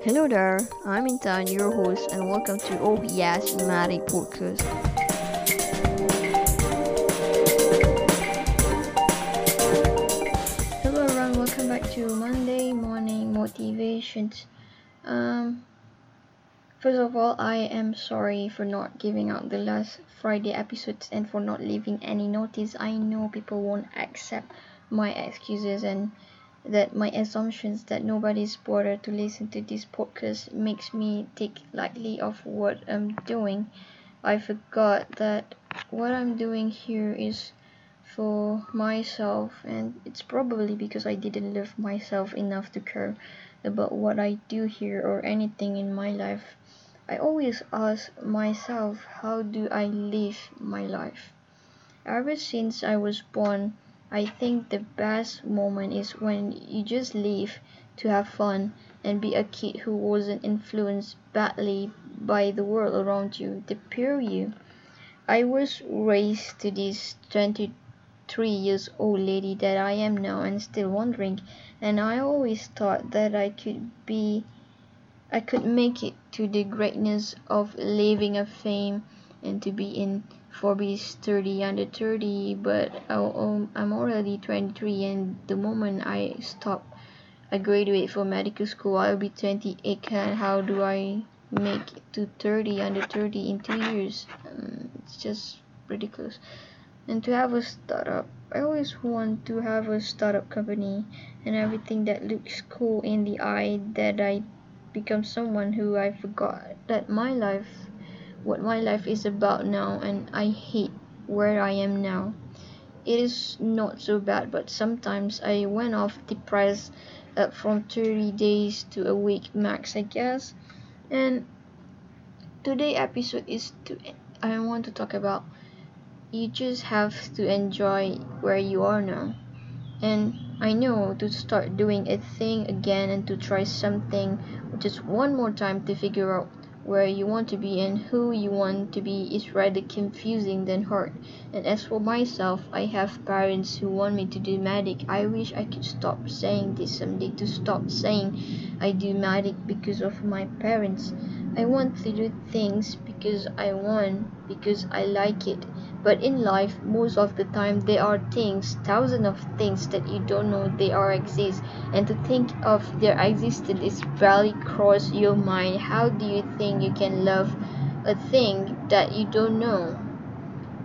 Hello there, I'm Intan, your host, and welcome to OBS Matic Podcast. Hello everyone, welcome back to Monday morning motivations. Um, first of all, I am sorry for not giving out the last Friday episodes and for not leaving any notice. I know people won't accept my excuses and that my assumptions that nobody's bothered to listen to this podcast makes me take lightly of what I'm doing. I forgot that what I'm doing here is for myself and it's probably because I didn't love myself enough to care about what I do here or anything in my life. I always ask myself how do I live my life? Ever since I was born I think the best moment is when you just leave to have fun and be a kid who wasn't influenced badly by the world around you, the pure you. I was raised to this 23 years old lady that I am now and still wondering, and I always thought that I could be I could make it to the greatness of living a fame and to be in Forbes 30 under 30 but um, I'm already 23 and the moment I stop I graduate from medical school I'll be 28 and how do I make it to 30 under 30 in two years? Um, it's just ridiculous. And to have a startup I always want to have a startup company and everything that looks cool in the eye that I become someone who I forgot that my life what my life is about now and I hate where I am now. It is not so bad, but sometimes I went off depressed uh, from 30 days to a week max, I guess. And today episode is to I want to talk about you just have to enjoy where you are now. And I know to start doing a thing again and to try something just one more time to figure out where you want to be and who you want to be is rather confusing than hard. And as for myself, I have parents who want me to do medic. I wish I could stop saying this someday to stop saying I do medic because of my parents. I want to do things because I want, because I like it. But in life, most of the time, there are things, thousands of things that you don't know they are exist, and to think of their existence is barely cross your mind. How do you think you can love a thing that you don't know?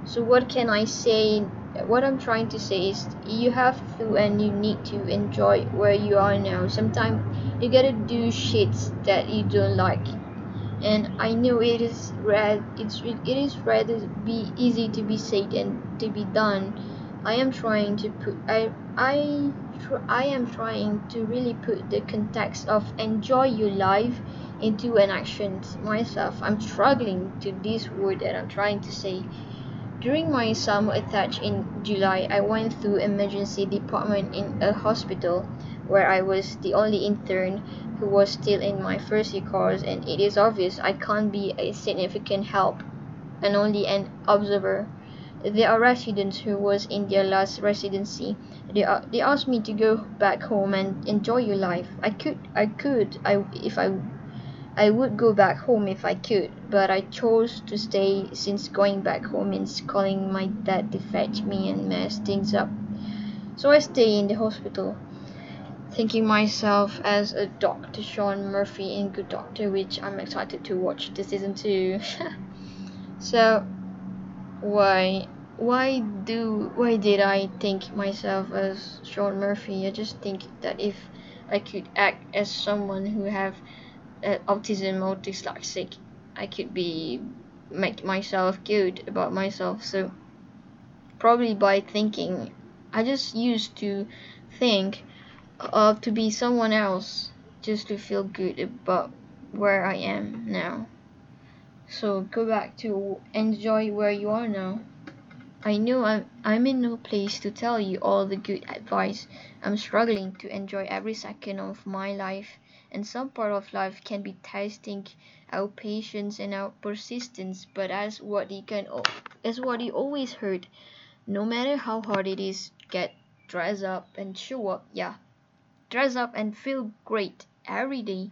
So what can I say? What I'm trying to say is you have to and you need to enjoy where you are now. Sometimes you gotta do shits that you don't like and I know it is rad it's it is rather be easy to be said and to be done. I am trying to put I I I am trying to really put the context of enjoy your life into an action myself. I'm struggling to this word that I'm trying to say. During my summer attached in July, I went through emergency department in a hospital where I was the only intern who was still in my first year course and it is obvious I can't be a significant help and only an observer. There are residents who was in their last residency. They, are, they asked me to go back home and enjoy your life. I could, I could, I if I, I would go back home if I could, but I chose to stay since going back home means calling my dad to fetch me and mess things up. So I stay in the hospital thinking myself as a Dr. Shaun Murphy in Good Doctor, which I'm excited to watch the season two. so why why do why did I think myself as Shaun Murphy? I just think that if I could act as someone who have uh, autism or dyslexic, I could be make myself good about myself. So probably by thinking, I just used to think uh, to be someone else just to feel good about where I am now. So go back to enjoy where you are now. I know I'm, I'm in no place to tell you all the good advice. I'm struggling to enjoy every second of my life, and some part of life can be testing our patience and our persistence. But as what you can, as what you always heard, no matter how hard it is, get dress up and show up. Yeah, dress up and feel great every day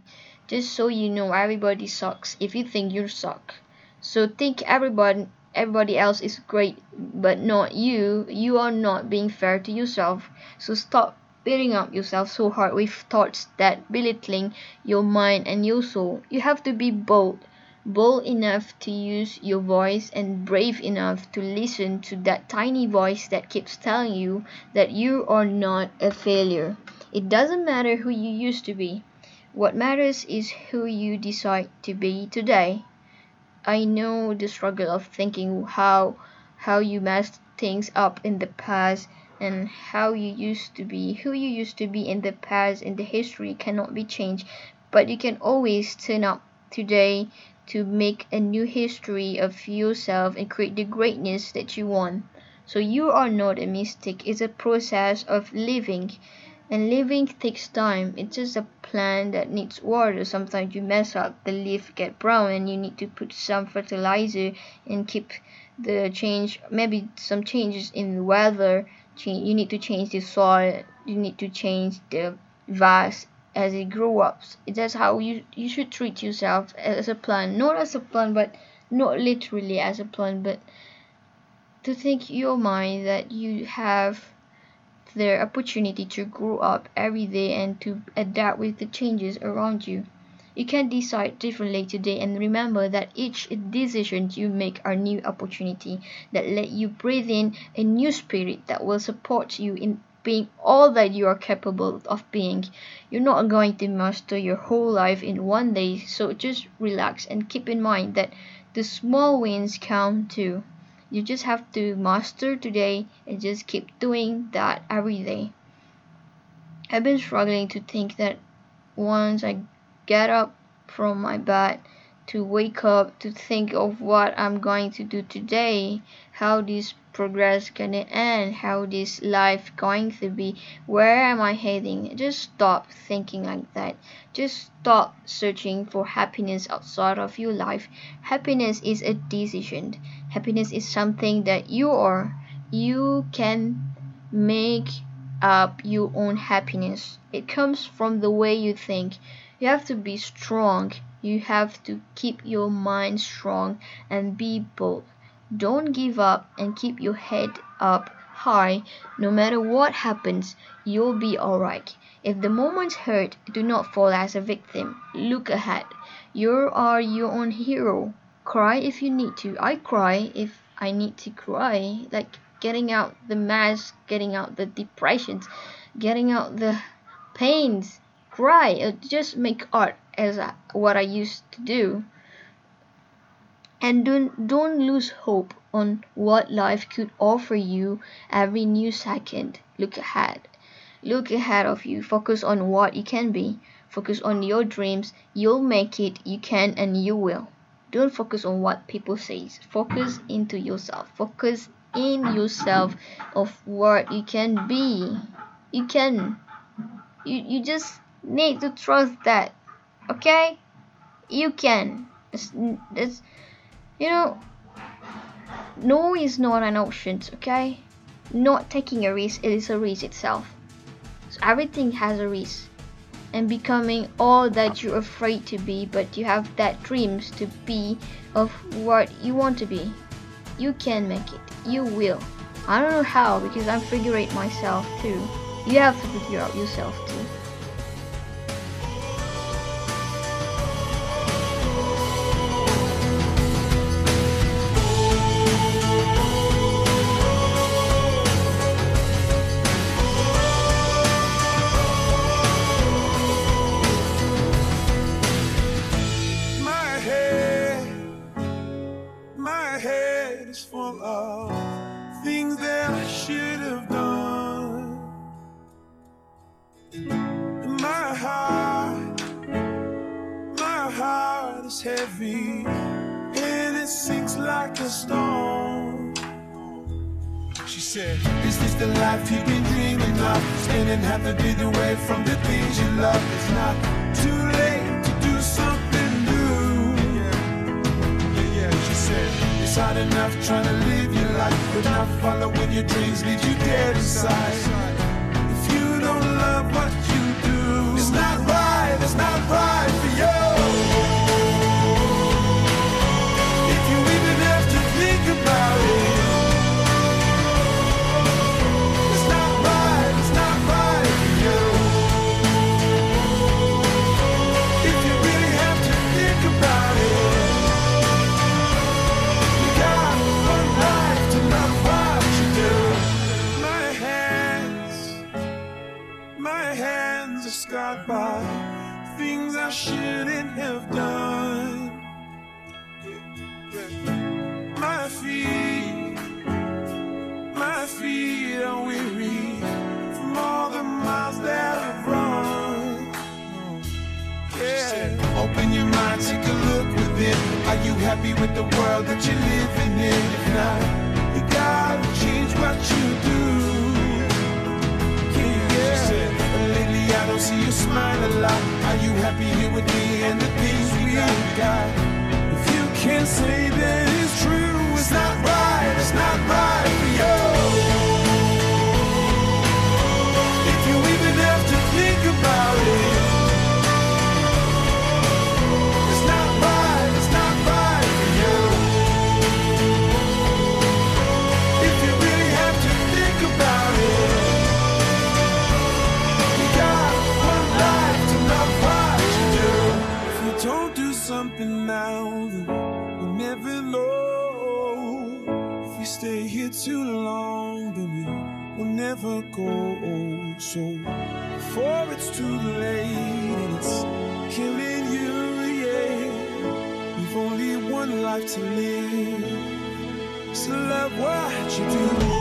Just so you know, everybody sucks if you think you suck. So think everybody everybody else is great but not you. You are not being fair to yourself. So stop beating up yourself so hard with thoughts that belittling your mind and your soul. You have to be bold bold enough to use your voice and brave enough to listen to that tiny voice that keeps telling you that you are not a failure. It doesn't matter who you used to be. What matters is who you decide to be today. I know the struggle of thinking how how you messed things up in the past and how you used to be. Who you used to be in the past in the history cannot be changed, but you can always turn up today to make a new history of yourself and create the greatness that you want. So you are not a mistake. It's a process of living. And living takes time. It's just a plant that needs water. Sometimes you mess up, the leaf get brown and you need to put some fertilizer and keep the change maybe some changes in the weather. You need to change the soil, you need to change the vase as it grow up. That's how you you should treat yourself as a plant, not as a plant, but not literally as a plant, but to think your mind that you have the opportunity to grow up every day and to adapt with the changes around you. You can decide differently today and remember that each decision you make are new opportunity that let you breathe in a new spirit that will support you in being all that you are capable of being. You're not going to master your whole life in one day, so just relax and keep in mind that the small wins count too. You just have to master today and just keep doing that every day. I've been struggling to think that once I get up from my bed to wake up to think of what I'm going to do today, how this progress gonna end, how this life going to be, where am I heading? Just stop thinking like that. Just stop searching for happiness outside of your life. Happiness is a decision. Happiness is something that you are. You can make up your own happiness. It comes from the way you think. You have to be strong you have to keep your mind strong and be bold. Don't give up and keep your head up high. No matter what happens, you'll be alright. If the moments hurt, do not fall as a victim. Look ahead. You are your own hero. Cry if you need to. I cry if I need to cry. Like getting out the mess, getting out the depressions, getting out the pains. Cry. Uh, just make art as what I used to do. And don't, don't lose hope on what life could offer you every new second. Look ahead. Look ahead of you. Focus on what you can be. Focus on your dreams. You'll make it. You can and you will. Don't focus on what people say. Focus into yourself. Focus in yourself of what you can be. You can. You, you just need to trust that okay? You can. It's, it's you know no is not an option okay? Not taking a risk it is a risk itself. So everything has a risk. And becoming all that you're afraid to be but you have that dreams to be of what you want to be. You can make it. You will. I don't know how because i'm figuring it myself too. You have to figure out yourself too She said, Is this the life you've been dreaming of? Spending half the day away from the things you love. It's not too late to do something new. Yeah, yeah, yeah. She said, It's hard enough trying to live your life, but not following your dreams leaves you dead inside. If you don't love what my hands are scarred by things I shouldn't have done. My feet, my feet are weary from all the miles that I've run. Yeah. Open your mind, take a look within. Are you happy with the world that you live in? You happy here with me and the things we have got? If you can't say that never go. So before it's too late and it's killing you, yeah. We've only one life to live. So love what you do.